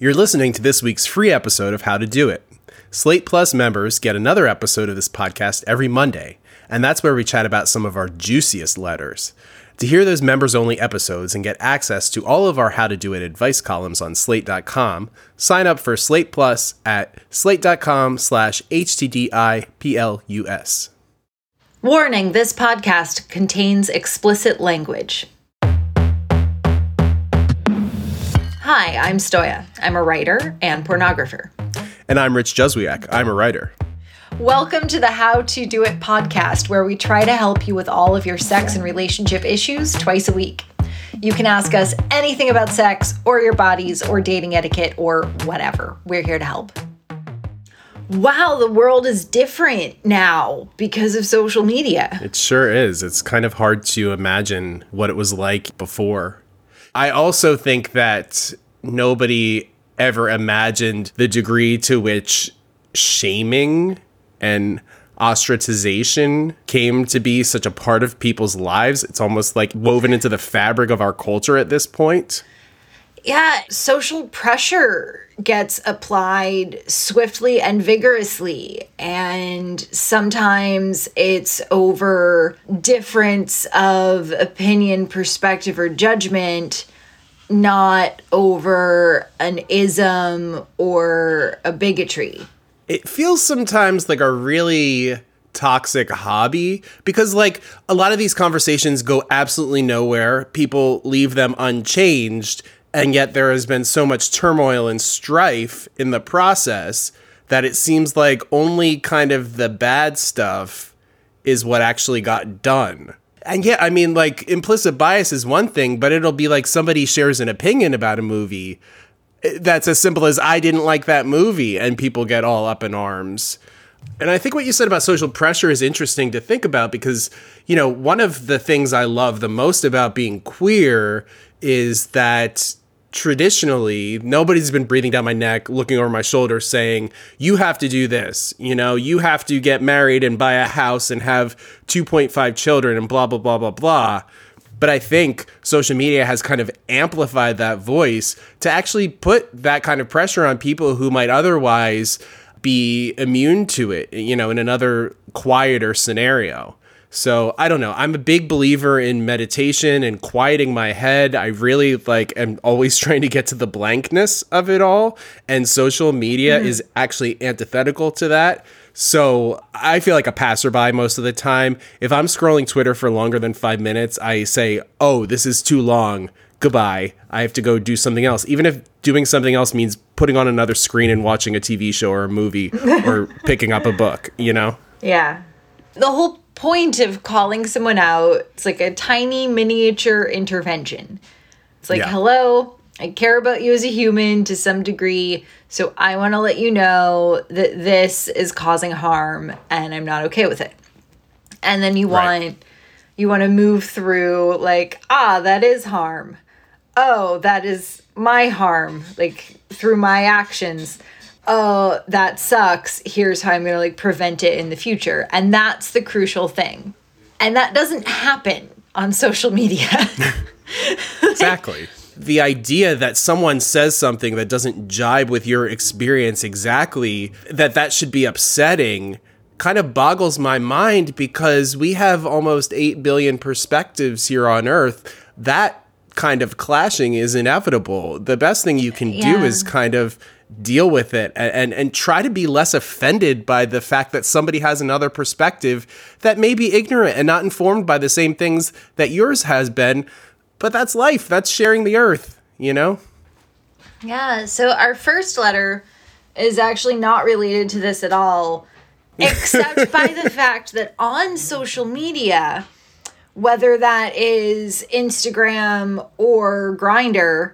You're listening to this week's free episode of How to Do It. Slate Plus members get another episode of this podcast every Monday, and that's where we chat about some of our juiciest letters. To hear those members only episodes and get access to all of our How to Do It advice columns on slate.com, sign up for Slate Plus at slate.com slash HTDIPLUS. Warning this podcast contains explicit language. Hi, I'm Stoya. I'm a writer and pornographer. And I'm Rich Juzwiak. I'm a writer. Welcome to the How to Do It podcast, where we try to help you with all of your sex and relationship issues twice a week. You can ask us anything about sex or your bodies or dating etiquette or whatever. We're here to help. Wow, the world is different now because of social media. It sure is. It's kind of hard to imagine what it was like before. I also think that nobody ever imagined the degree to which shaming and ostracization came to be such a part of people's lives. It's almost like woven into the fabric of our culture at this point. Yeah, social pressure gets applied swiftly and vigorously. And sometimes it's over difference of opinion, perspective, or judgment, not over an ism or a bigotry. It feels sometimes like a really toxic hobby because like a lot of these conversations go absolutely nowhere people leave them unchanged and yet there has been so much turmoil and strife in the process that it seems like only kind of the bad stuff is what actually got done. And yeah, I mean, like implicit bias is one thing, but it'll be like somebody shares an opinion about a movie eh, that's as simple as I didn't like that movie, and people get all up in arms. And I think what you said about social pressure is interesting to think about because, you know, one of the things I love the most about being queer is that traditionally nobody's been breathing down my neck looking over my shoulder saying you have to do this you know? You have to get married and buy a house and have 2.5 children and blah blah blah blah blah. But i think social media has kind of amplified that voice to actually put that kind of pressure on people who might otherwise be immune to it you know in another quieter scenario so I don't know. I'm a big believer in meditation and quieting my head. I really like am always trying to get to the blankness of it all. And social media mm. is actually antithetical to that. So I feel like a passerby most of the time. If I'm scrolling Twitter for longer than five minutes, I say, oh, this is too long. Goodbye. I have to go do something else. Even if doing something else means putting on another screen and watching a TV show or a movie or picking up a book, you know? Yeah. The whole point of calling someone out. It's like a tiny miniature intervention. It's like, yeah. hello, I care about you as a human to some degree, so I want to let you know that this is causing harm and I'm not okay with it. And then you right. want you want to move through like, ah, that is harm. Oh, that is my harm, like through my actions oh, that sucks. Here's how I'm going to like prevent it in the future. And that's the crucial thing. And that doesn't happen on social media. exactly. The idea that someone says something that doesn't jibe with your experience exactly, that that should be upsetting kind of boggles my mind because we have almost 8 billion perspectives here on earth. That kind of clashing is inevitable. The best thing you can yeah. do is kind of deal with it and, and, and try to be less offended by the fact that somebody has another perspective that may be ignorant and not informed by the same things that yours has been. But that's life. That's sharing the earth, you know? Yeah. So our first letter is actually not related to this at all, except by the fact that on social media, whether that is Instagram or Grindr,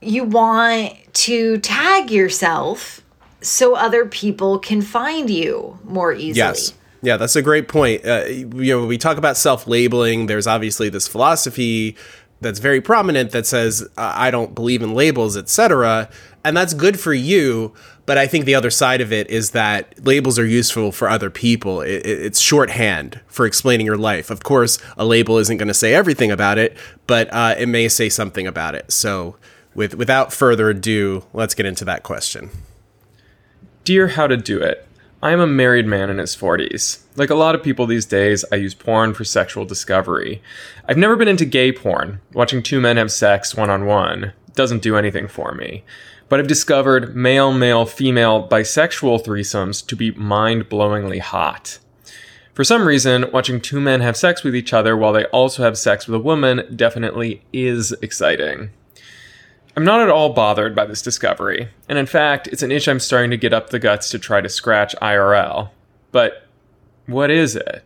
you want to tag yourself so other people can find you more easily. Yes. Yeah, that's a great point. Uh, you know, we talk about self-labeling. There's obviously this philosophy that's very prominent that says I don't believe in labels, etc. And that's good for you, but I think the other side of it is that labels are useful for other people. It, it's shorthand for explaining your life. Of course, a label isn't going to say everything about it, but uh, it may say something about it. So, with without further ado, let's get into that question. Dear How to Do It, I am a married man in his 40s. Like a lot of people these days, I use porn for sexual discovery. I've never been into gay porn. Watching two men have sex one on one doesn't do anything for me. But I've discovered male, male, female, bisexual threesomes to be mind blowingly hot. For some reason, watching two men have sex with each other while they also have sex with a woman definitely is exciting. I'm not at all bothered by this discovery, and in fact, it's an itch I'm starting to get up the guts to try to scratch IRL. But what is it?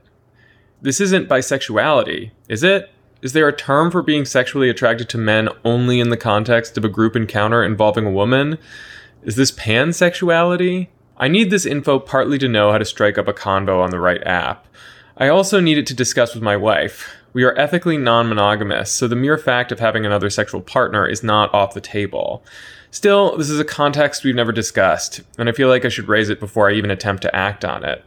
This isn't bisexuality, is it? Is there a term for being sexually attracted to men only in the context of a group encounter involving a woman? Is this pansexuality? I need this info partly to know how to strike up a convo on the right app. I also need it to discuss with my wife. We are ethically non monogamous, so the mere fact of having another sexual partner is not off the table. Still, this is a context we've never discussed, and I feel like I should raise it before I even attempt to act on it.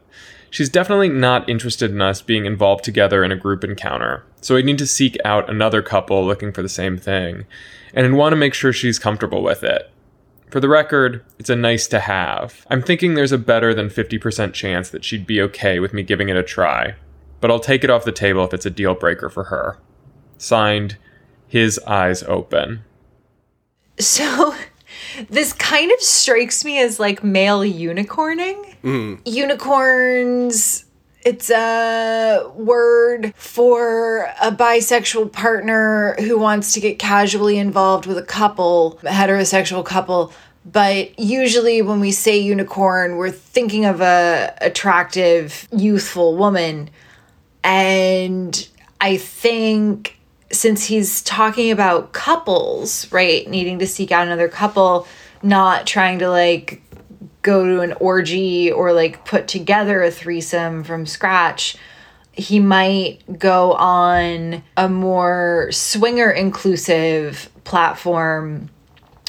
She's definitely not interested in us being involved together in a group encounter, so I need to seek out another couple looking for the same thing, and want to make sure she's comfortable with it. For the record, it's a nice to have. I'm thinking there's a better than 50% chance that she'd be okay with me giving it a try, but I'll take it off the table if it's a deal breaker for her. Signed, His Eyes Open. So, this kind of strikes me as like male unicorning. Mm. Unicorns, it's a word for a bisexual partner who wants to get casually involved with a couple, a heterosexual couple. But usually, when we say unicorn, we're thinking of a attractive, youthful woman and I think since he's talking about couples, right, needing to seek out another couple, not trying to like go to an orgy or like put together a threesome from scratch, he might go on a more swinger inclusive platform.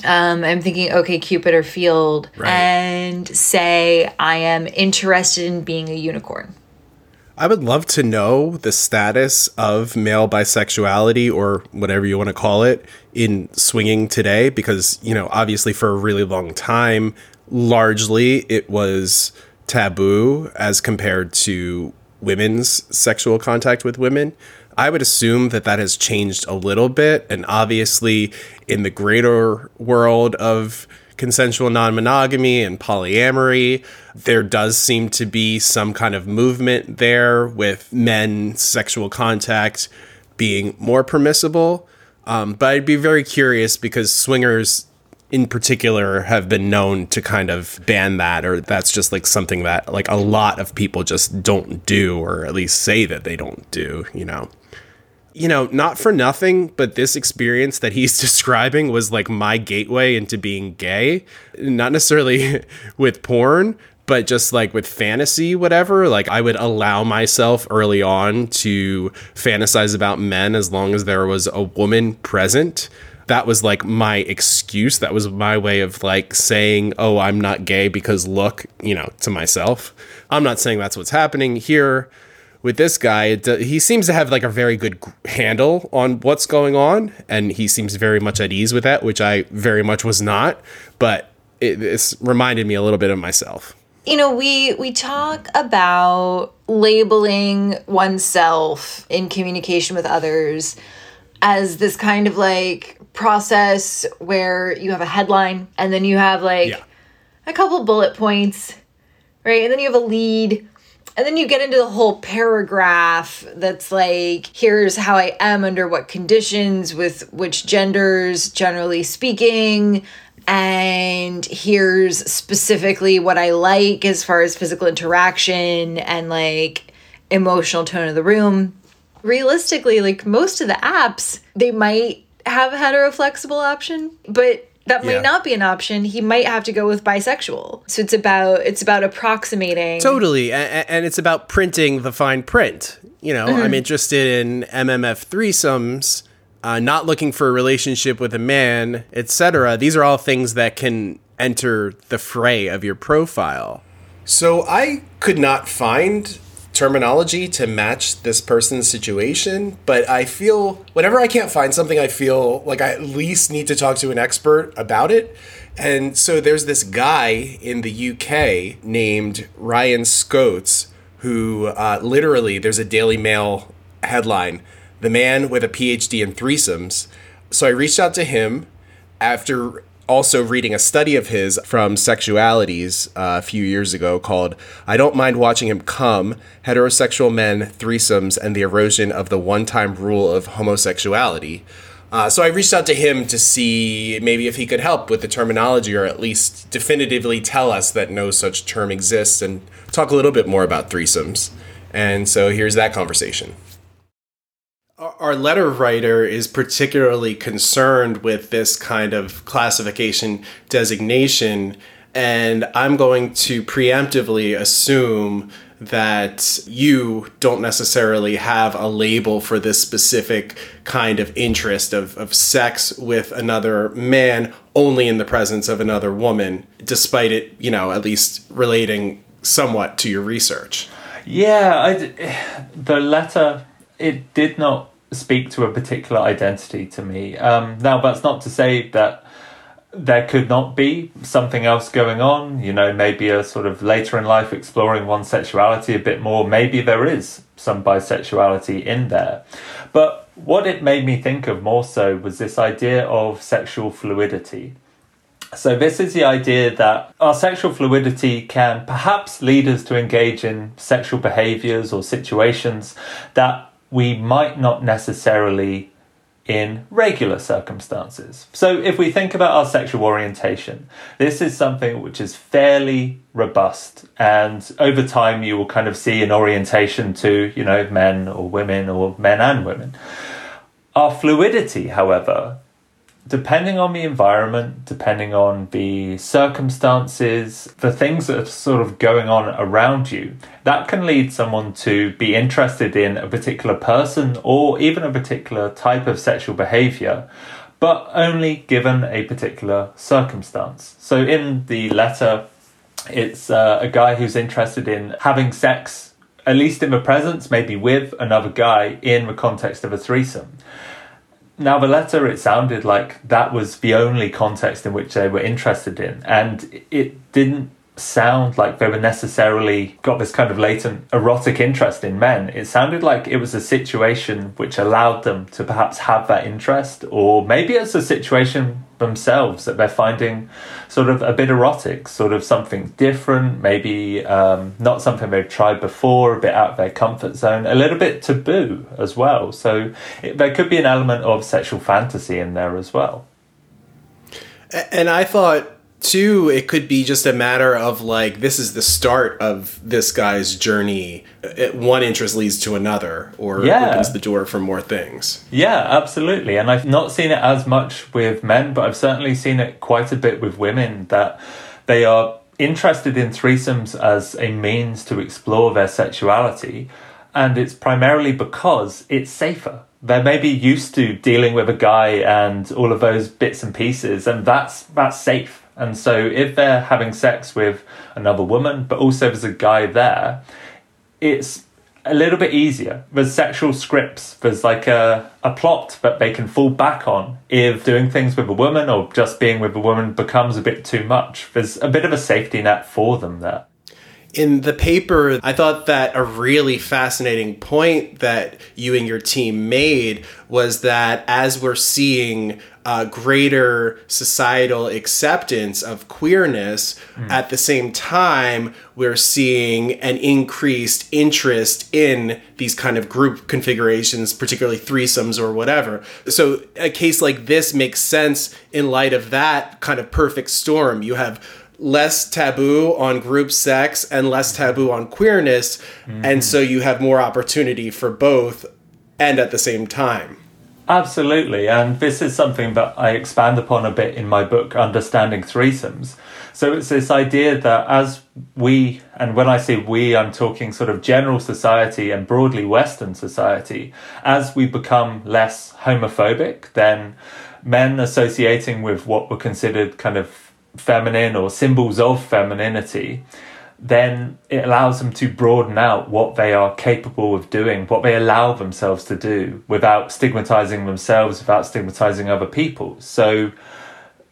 Um, I'm thinking OkCupid or Feeld, right. and say I am interested in being a unicorn. I would love to know the status of male bisexuality or whatever you want to call it in swinging today because, you know, obviously for a really long time, largely it was taboo as compared to women's sexual contact with women. I would assume that that has changed a little bit. And obviously, in the greater world of consensual non monogamy and polyamory. There does seem to be some kind of movement there with men sexual contact being more permissible. Um, but I'd be very curious because swingers in particular have been known to kind of ban that or that's just like something that like a lot of people just don't do or at least say that they don't do you know you know, not for nothing, but this experience that he's describing was like my gateway into being gay. Not necessarily with porn, but just like with fantasy, whatever. Like I would allow myself early on to fantasize about men as long as there was a woman present. That was like my excuse. That was my way of like saying, oh, I'm not gay because look, you know, to myself. I'm not saying that's what's happening here with this guy, it, he seems to have like a very good handle on what's going on, and he seems very much at ease with that, which I very much was not. But it, it's reminded me a little bit of myself. You know, we we talk about labeling oneself in communication with others as this kind of like process where you have a headline and then you have like yeah. a couple bullet points, right? And then you have a lead and then you get into the whole paragraph that's like, here's how I am under what conditions with which genders, generally speaking. And here's specifically what I like as far as physical interaction and like emotional tone of the room. Realistically, like most of the apps, they might have a hetero flexible option, but that might Yeah. not be an option. He might have to go with bisexual. So it's about it's about approximating. Totally, and, and it's about printing the fine print. You know, Mm-hmm. I'm interested in MMF threesomes, uh, not looking for a relationship with a man, etc. These are all things that can enter the fray of your profile. So I could not find terminology to match this person's situation, but I feel whenever I can't find something, I feel like I at least need to talk to an expert about it. And so there's this guy in the UK named Ryan Scoats who uh, literally there's a Daily Mail headline, "The man with a PhD in threesomes." So I reached out to him after also reading a study of his from Sexualities uh, a few years ago called I Don't Mind Watching Him Come Heterosexual Men, Threesomes, and the Erosion of the One Time Rule of Homosexuality. Uh, so I reached out to him to see maybe if he could help with the terminology or at least definitively tell us that no such term exists and talk a little bit more about threesomes. And so here's that conversation our letter writer is particularly concerned with this kind of classification designation and i'm going to preemptively assume that you don't necessarily have a label for this specific kind of interest of, of sex with another man only in the presence of another woman despite it you know at least relating somewhat to your research. Yeah, I the letter it did not speak to a particular identity to me. Um, now, that's not to say that there could not be something else going on. You know, maybe a sort of later in life exploring one's sexuality a bit more. Maybe there is some bisexuality in there, but what it made me think of more so was this idea of sexual fluidity. So, this is the idea that our sexual fluidity can perhaps lead us to engage in sexual behaviors or situations that we might not necessarily in regular circumstances. So, if we think about our sexual orientation, this is something which is fairly robust, and over time, you will kind of see an orientation to, you know, men or women or men and women. Our fluidity, however, depending on the environment, depending on the circumstances, the things that are sort of going on around you, that can lead someone to be interested in a particular person or even a particular type of sexual behavior, but only given a particular circumstance. So in the letter, it's uh, a guy who's interested in having sex, at least in the presence, maybe with another guy in the context of a threesome. Now, the letter, it sounded like that was the only context in which they were interested in, and it didn't sound like they were necessarily got this kind of latent erotic interest in men. It sounded like it was a situation which allowed them to perhaps have that interest, or maybe it's a situation themselves that they're finding sort of a bit erotic, sort of something different, maybe um, not something they've tried before, a bit out of their comfort zone, a little bit taboo as well. So it, there could be an element of sexual fantasy in there as well. And I thought too, it could be just a matter of like this is the start of this guy's journey. It, one interest leads to another, or Yeah. opens the door for more things. Yeah, absolutely. And I've not seen it as much with men, but I've certainly seen it quite a bit with women that they are interested in threesomes as a means to explore their sexuality. And it's primarily because it's safer. They're maybe used to dealing with a guy and all of those bits and pieces, and that's that's safe. And so if they're having sex with another woman, but also there's a guy there, it's a little bit easier. There's sexual scripts. There's like a, a plot that they can fall back on if doing things with a woman or just being with a woman becomes a bit too much. There's a bit of a safety net for them there. In the paper, I thought that a really fascinating point that you and your team made was that as we're seeing uh, greater societal acceptance of queerness, at the same time, we're seeing an increased interest in these kind of group configurations, particularly threesomes or whatever. So, a case like this makes sense in light of that kind of perfect storm. You have less taboo on group sex and less taboo on queerness and so you have more opportunity for both and at the same time Absolutely, and this is something that I expand upon a bit in my book, Understanding Threesomes. So it's this idea that as we, and when I say we, I'm talking sort of general society and broadly Western society, as we become less homophobic, then men associating with what were considered kind of feminine or symbols of femininity then it allows them to broaden out what they are capable of doing, what they allow themselves to do without stigmatizing themselves, without stigmatizing other people. So,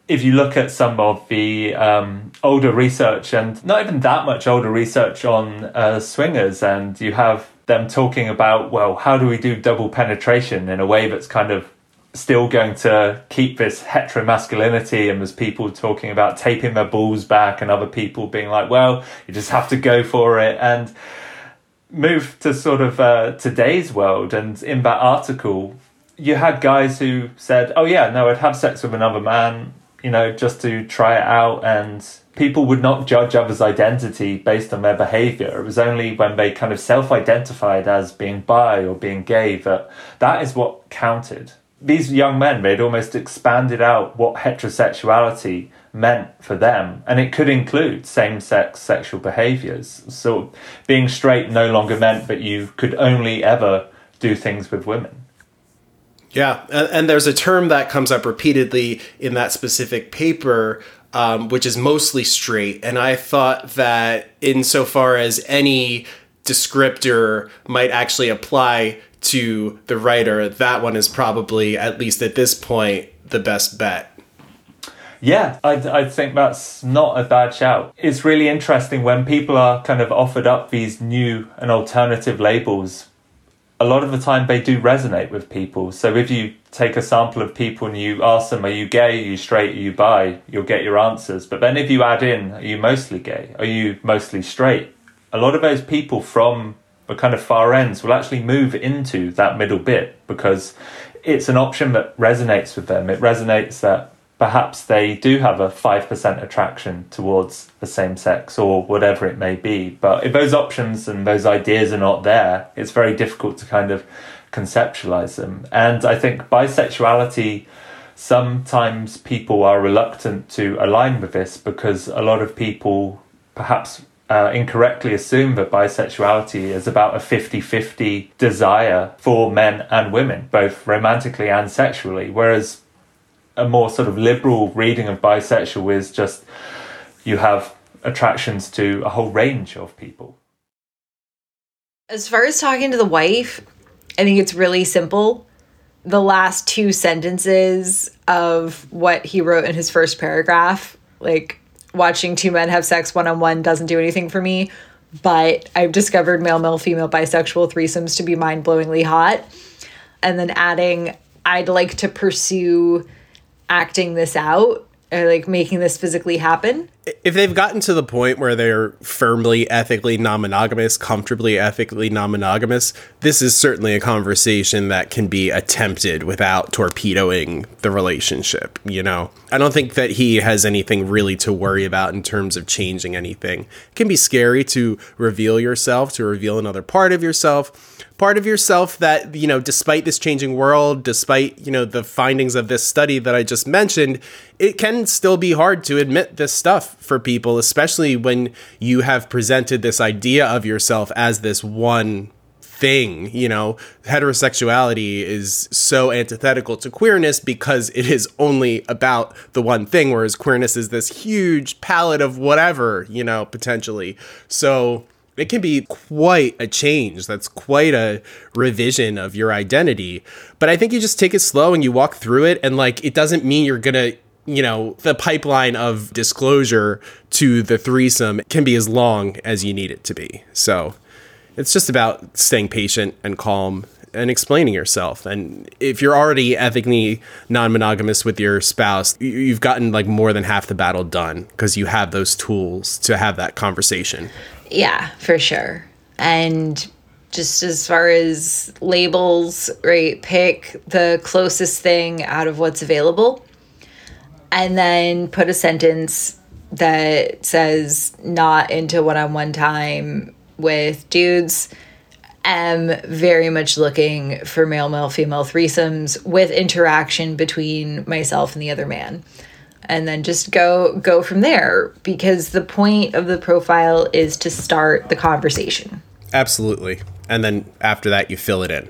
if you look at some of the um, older research, and not even that much older research on uh, swingers, and you have them talking about, well, how do we do double penetration in a way that's kind of still going to keep this heteromasculinity and there's people talking about taping their balls back and other people being like well you just have to go for it. And move to sort of uh, today's world. And in that article you had guys who said oh yeah no i'd have sex with another man you know just to try it out. And people would not judge others identity based on their behavior. It was only when they kind of self-identified as being bi or being gay that that is what counted these young men, they'd almost expanded out what heterosexuality meant for them, and it could include same sex sexual behaviors. So being straight no longer meant that you could only ever do things with women. Yeah, and, there's a term that comes up repeatedly in that specific paper, um, which is mostly straight. And I thought that, insofar as any descriptor might actually apply to the writer, that one is probably, at least at this point, the best bet. Yeah, I, I think that's not a bad shout. It's really interesting when people are kind of offered up these new and alternative labels. A lot of the time, they do resonate with people. So if you take a sample of people and you ask them, Are you gay? Are you straight? Are you bi? You'll get your answers. But then if you add in, Are you mostly gay? Are you mostly straight? A lot of those people from the kind of far ends will actually move into that middle bit because it's an option that resonates with them. It resonates that perhaps they do have a 5% attraction towards the same sex or whatever it may be. But if those options and those ideas are not there, it's very difficult to kind of conceptualize them. And I think bisexuality, sometimes people are reluctant to align with this because a lot of people perhaps uh, incorrectly assume that bisexuality is about a 50 50 desire for men and women, both romantically and sexually, whereas a more sort of liberal reading of bisexual is just you have attractions to a whole range of people. As far as talking to the wife, I think it's really simple. The last two sentences of what he wrote in his first paragraph, like watching two men have sex one on one doesn't do anything for me. But I've discovered male, male, female, bisexual threesomes to be mind blowingly hot. And then adding, I'd like to pursue acting this out or like making this physically happen. If they've gotten to the point where they're firmly ethically non monogamous, comfortably ethically non monogamous, this is certainly a conversation that can be attempted without torpedoing the relationship. You know, I don't think that he has anything really to worry about in terms of changing anything. It can be scary to reveal yourself, to reveal another part of yourself part of yourself that you know despite this changing world despite you know the findings of this study that i just mentioned it can still be hard to admit this stuff for people especially when you have presented this idea of yourself as this one thing you know heterosexuality is so antithetical to queerness because it is only about the one thing whereas queerness is this huge palette of whatever you know potentially so it can be quite a change. That's quite a revision of your identity. But I think you just take it slow and you walk through it. And like, it doesn't mean you're going to, you know, the pipeline of disclosure to the threesome can be as long as you need it to be. So it's just about staying patient and calm and explaining yourself. And if you're already ethically non monogamous with your spouse, you've gotten like more than half the battle done because you have those tools to have that conversation. Yeah, for sure. And just as far as labels, right, pick the closest thing out of what's available and then put a sentence that says not into one on one time with dudes. Am very much looking for male male female threesomes with interaction between myself and the other man. And then just go go from there because the point of the profile is to start the conversation. Absolutely. And then after that you fill it in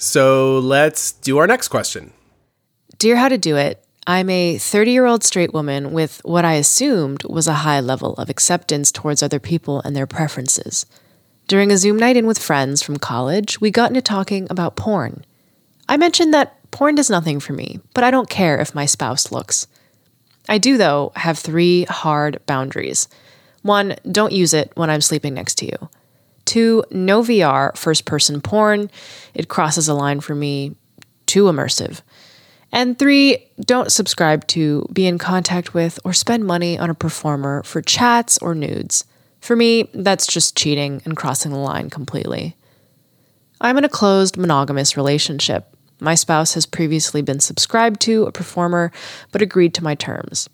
So let's do our next question. Dear How to Do It, I'm a 30 year old straight woman with what I assumed was a high level of acceptance towards other people and their preferences. During a Zoom night in with friends from college, we got into talking about porn. I mentioned that porn does nothing for me, but I don't care if my spouse looks. I do, though, have three hard boundaries. One, don't use it when I'm sleeping next to you. Two, no VR first person porn. It crosses a line for me. Too immersive. And three, don't subscribe to, be in contact with, or spend money on a performer for chats or nudes. For me, that's just cheating and crossing the line completely. I'm in a closed monogamous relationship. My spouse has previously been subscribed to a performer, but agreed to my terms.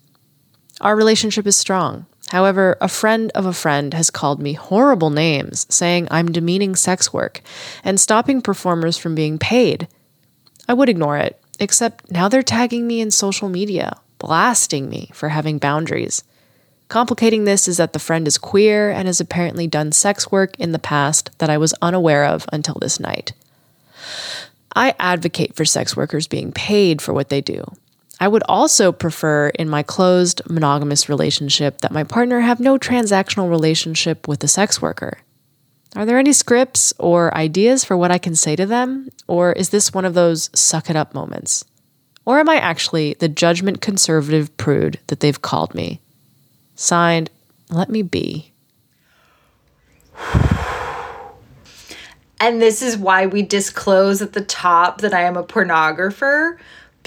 Our relationship is strong. However, a friend of a friend has called me horrible names, saying I'm demeaning sex work and stopping performers from being paid. I would ignore it, except now they're tagging me in social media, blasting me for having boundaries. Complicating this is that the friend is queer and has apparently done sex work in the past that I was unaware of until this night. I advocate for sex workers being paid for what they do, I would also prefer in my closed monogamous relationship that my partner have no transactional relationship with the sex worker. Are there any scripts or ideas for what I can say to them? Or is this one of those suck it up moments? Or am I actually the judgment conservative prude that they've called me? Signed, let me be. And this is why we disclose at the top that I am a pornographer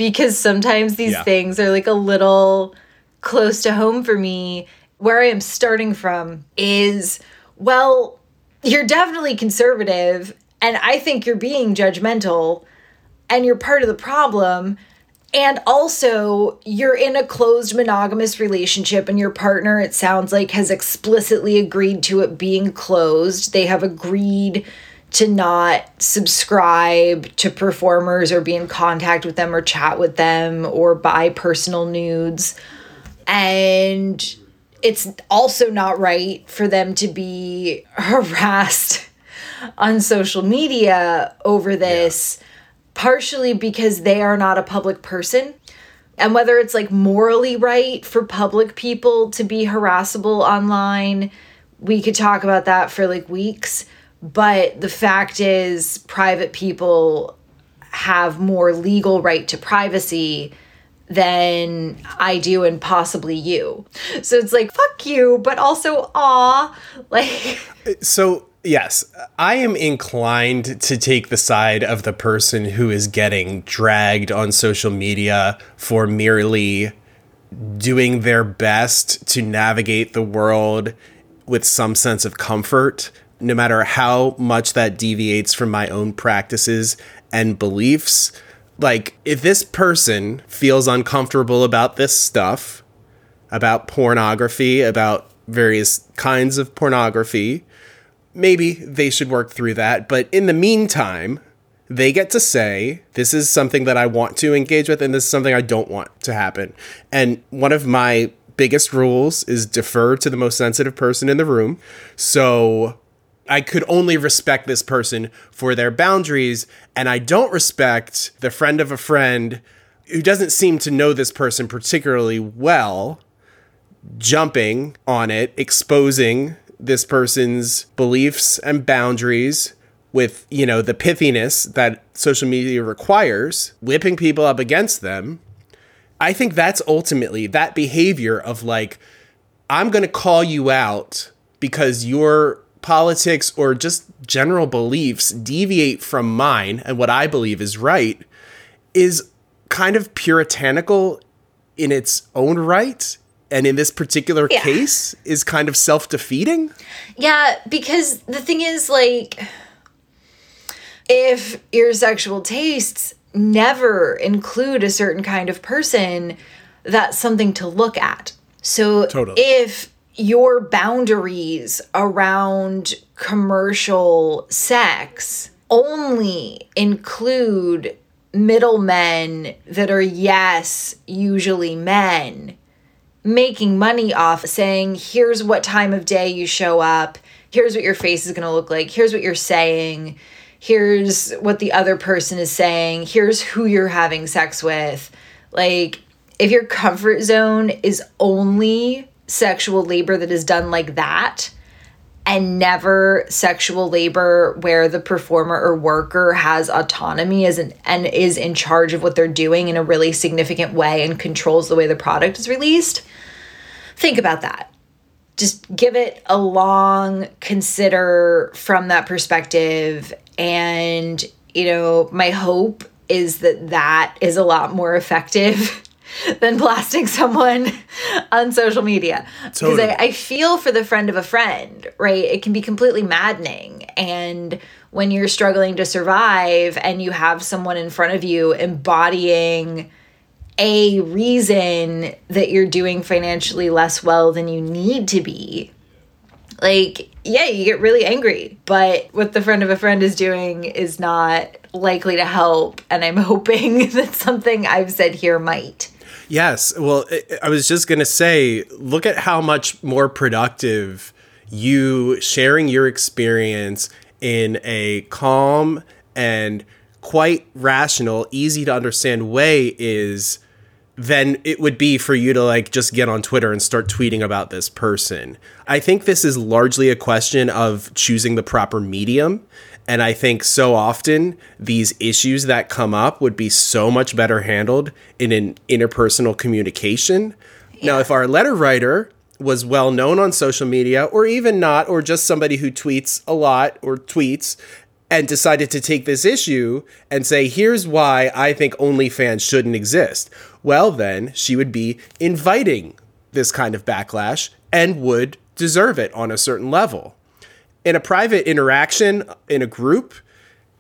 because sometimes these yeah. things are like a little close to home for me. Where I am starting from is, well, you're definitely conservative, and I think you're being judgmental, and you're part of the problem. And also, you're in a closed monogamous relationship, and your partner, it sounds like, has explicitly agreed to it being closed. They have agreed to not subscribe to performers or be in contact with them or chat with them or buy personal nudes. And it's also not right for them to be harassed on social media over this, yeah. partially because they are not a public person. And whether it's like morally right for public people to be harassable online, we could talk about that for like weeks but the fact is, private people have more legal right to privacy than I do and possibly you. So it's like, fuck you, but also, aw. Like, so yes, I am inclined to take the side of the person who is getting dragged on social media for merely doing their best to navigate the world with some sense of comfort no matter how much that deviates from my own practices and beliefs. Like, if this person feels uncomfortable about this stuff, about pornography, about various kinds of pornography, maybe they should work through that. But in the meantime, they get to say, this is something that I want to engage with, and this is something I don't want to happen. And one of my biggest rules is defer to the most sensitive person in the room. So I could only respect this person for their boundaries, and I don't respect the friend of a friend who doesn't seem to know this person particularly well jumping on it, exposing this person's beliefs and boundaries with, you know, the pithiness that social media requires, whipping people up against them. I think that's ultimately that behavior of like, I'm going to call you out because your politics or just general beliefs deviate from mine and what I believe is right is kind of puritanical in its own right and in this particular yeah. case is kind of self-defeating yeah because the thing is like if your sexual tastes never include a certain kind of person that's something to look at so totally. if your boundaries around commercial sex only include middlemen that are yes usually men making money off saying, here's what time of day you show up, here's what your face is going to look like, here's what you're saying, here's what the other person is saying, here's who you're having sex with. Like, if your comfort zone is only sexual labor that is done like that, and never sexual labor where the performer or worker has autonomy as an, and is in charge of what they're doing in a really significant way and controls the way the product is released. Think about that. Just give it a long consider from that perspective and you know, my hope is that that is a lot more effective than blasting someone on social media. Totally. Because I, I feel for the friend of a friend, right? It can be completely maddening. And when you're struggling to survive and you have someone in front of you embodying a reason that you're doing financially less well than you need to be, like, yeah, you get really angry. But what the friend of a friend is doing is not likely to help. And I'm hoping that something I've said here might. Yes. Well, I was just going to say, look at how much more productive you sharing your experience in a calm and quite rational, easy to understand way is than it would be for you to like just get on Twitter and start tweeting about this person. I think this is largely a question of choosing the proper medium and I think so often these issues that come up would be so much better handled in an interpersonal communication. Yeah. Now, if our letter writer was well known on social media, or even not, or just somebody who tweets a lot or tweets and decided to take this issue and say, here's why I think OnlyFans shouldn't exist. Well, then she would be inviting this kind of backlash and would deserve it on a certain level in a private interaction in a group,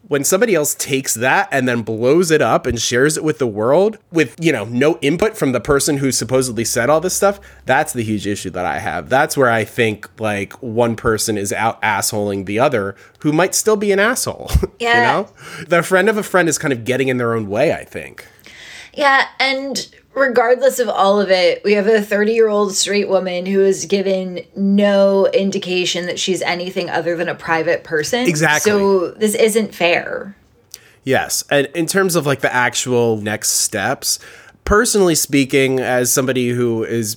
when somebody else takes that and then blows it up and shares it with the world with, you know, no input from the person who supposedly said all this stuff, that's the huge issue that I have. That's where I think like one person is out assholing the other who might still be an asshole. Yeah. you know? The friend of a friend is kind of getting in their own way, I think. Yeah, and regardless of all of it, we have a 30 year old straight woman who is given no indication that she's anything other than a private person. Exactly. So this isn't fair. Yes. And in terms of like the actual next steps, personally speaking, as somebody who is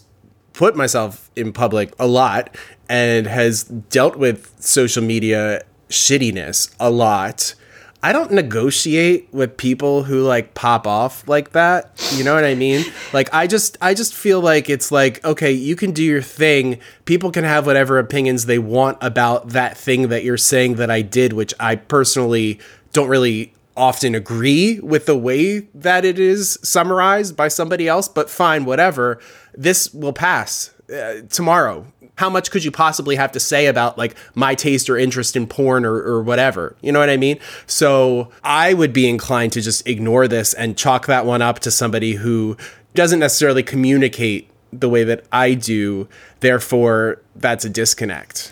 put myself in public a lot and has dealt with social media shittiness a lot I don't negotiate with people who like pop off like that. You know what I mean? Like I just I just feel like it's like okay, you can do your thing. People can have whatever opinions they want about that thing that you're saying that I did, which I personally don't really often agree with the way that it is summarized by somebody else, but fine, whatever. This will pass uh, tomorrow how much could you possibly have to say about like my taste or interest in porn or, or whatever? You know what I mean? So I would be inclined to just ignore this and chalk that one up to somebody who doesn't necessarily communicate the way that I do. Therefore, that's a disconnect.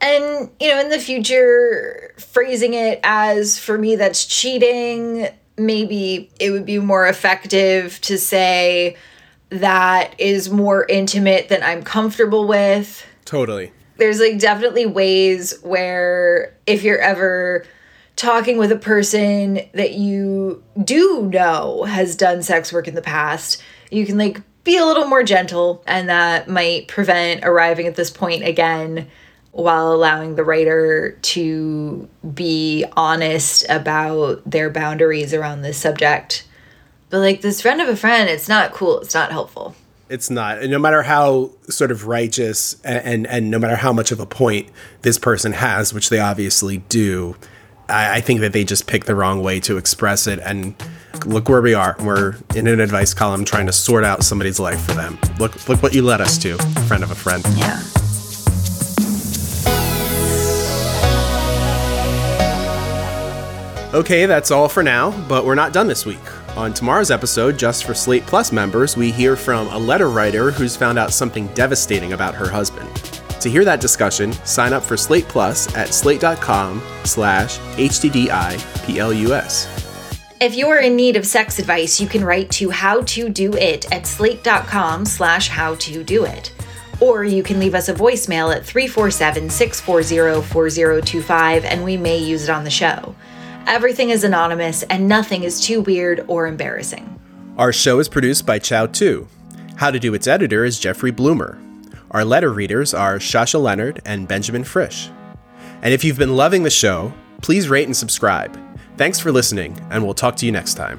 And, you know, in the future, phrasing it as for me, that's cheating, maybe it would be more effective to say that is more intimate than I'm comfortable with. Totally. There's like definitely ways where if you're ever talking with a person that you do know has done sex work in the past, you can like be a little more gentle and that might prevent arriving at this point again while allowing the writer to be honest about their boundaries around this subject. But like this friend of a friend, it's not cool. It's not helpful. It's not. And no matter how sort of righteous and, and, and no matter how much of a point this person has, which they obviously do, I, I think that they just pick the wrong way to express it. And look where we are. We're in an advice column trying to sort out somebody's life for them. Look look what you led us to, friend of a friend. Yeah. Okay, that's all for now, but we're not done this week. On tomorrow's episode, just for Slate Plus members, we hear from a letter writer who's found out something devastating about her husband. To hear that discussion, sign up for Slate Plus at slate.com slash HTDIPLUS. If you're in need of sex advice, you can write to how to do it at slate.com slash how to do it. Or you can leave us a voicemail at 347 640 4025 and we may use it on the show. Everything is anonymous and nothing is too weird or embarrassing. Our show is produced by Chow Tu. How to Do Its editor is Jeffrey Bloomer. Our letter readers are Shasha Leonard and Benjamin Frisch. And if you've been loving the show, please rate and subscribe. Thanks for listening, and we'll talk to you next time.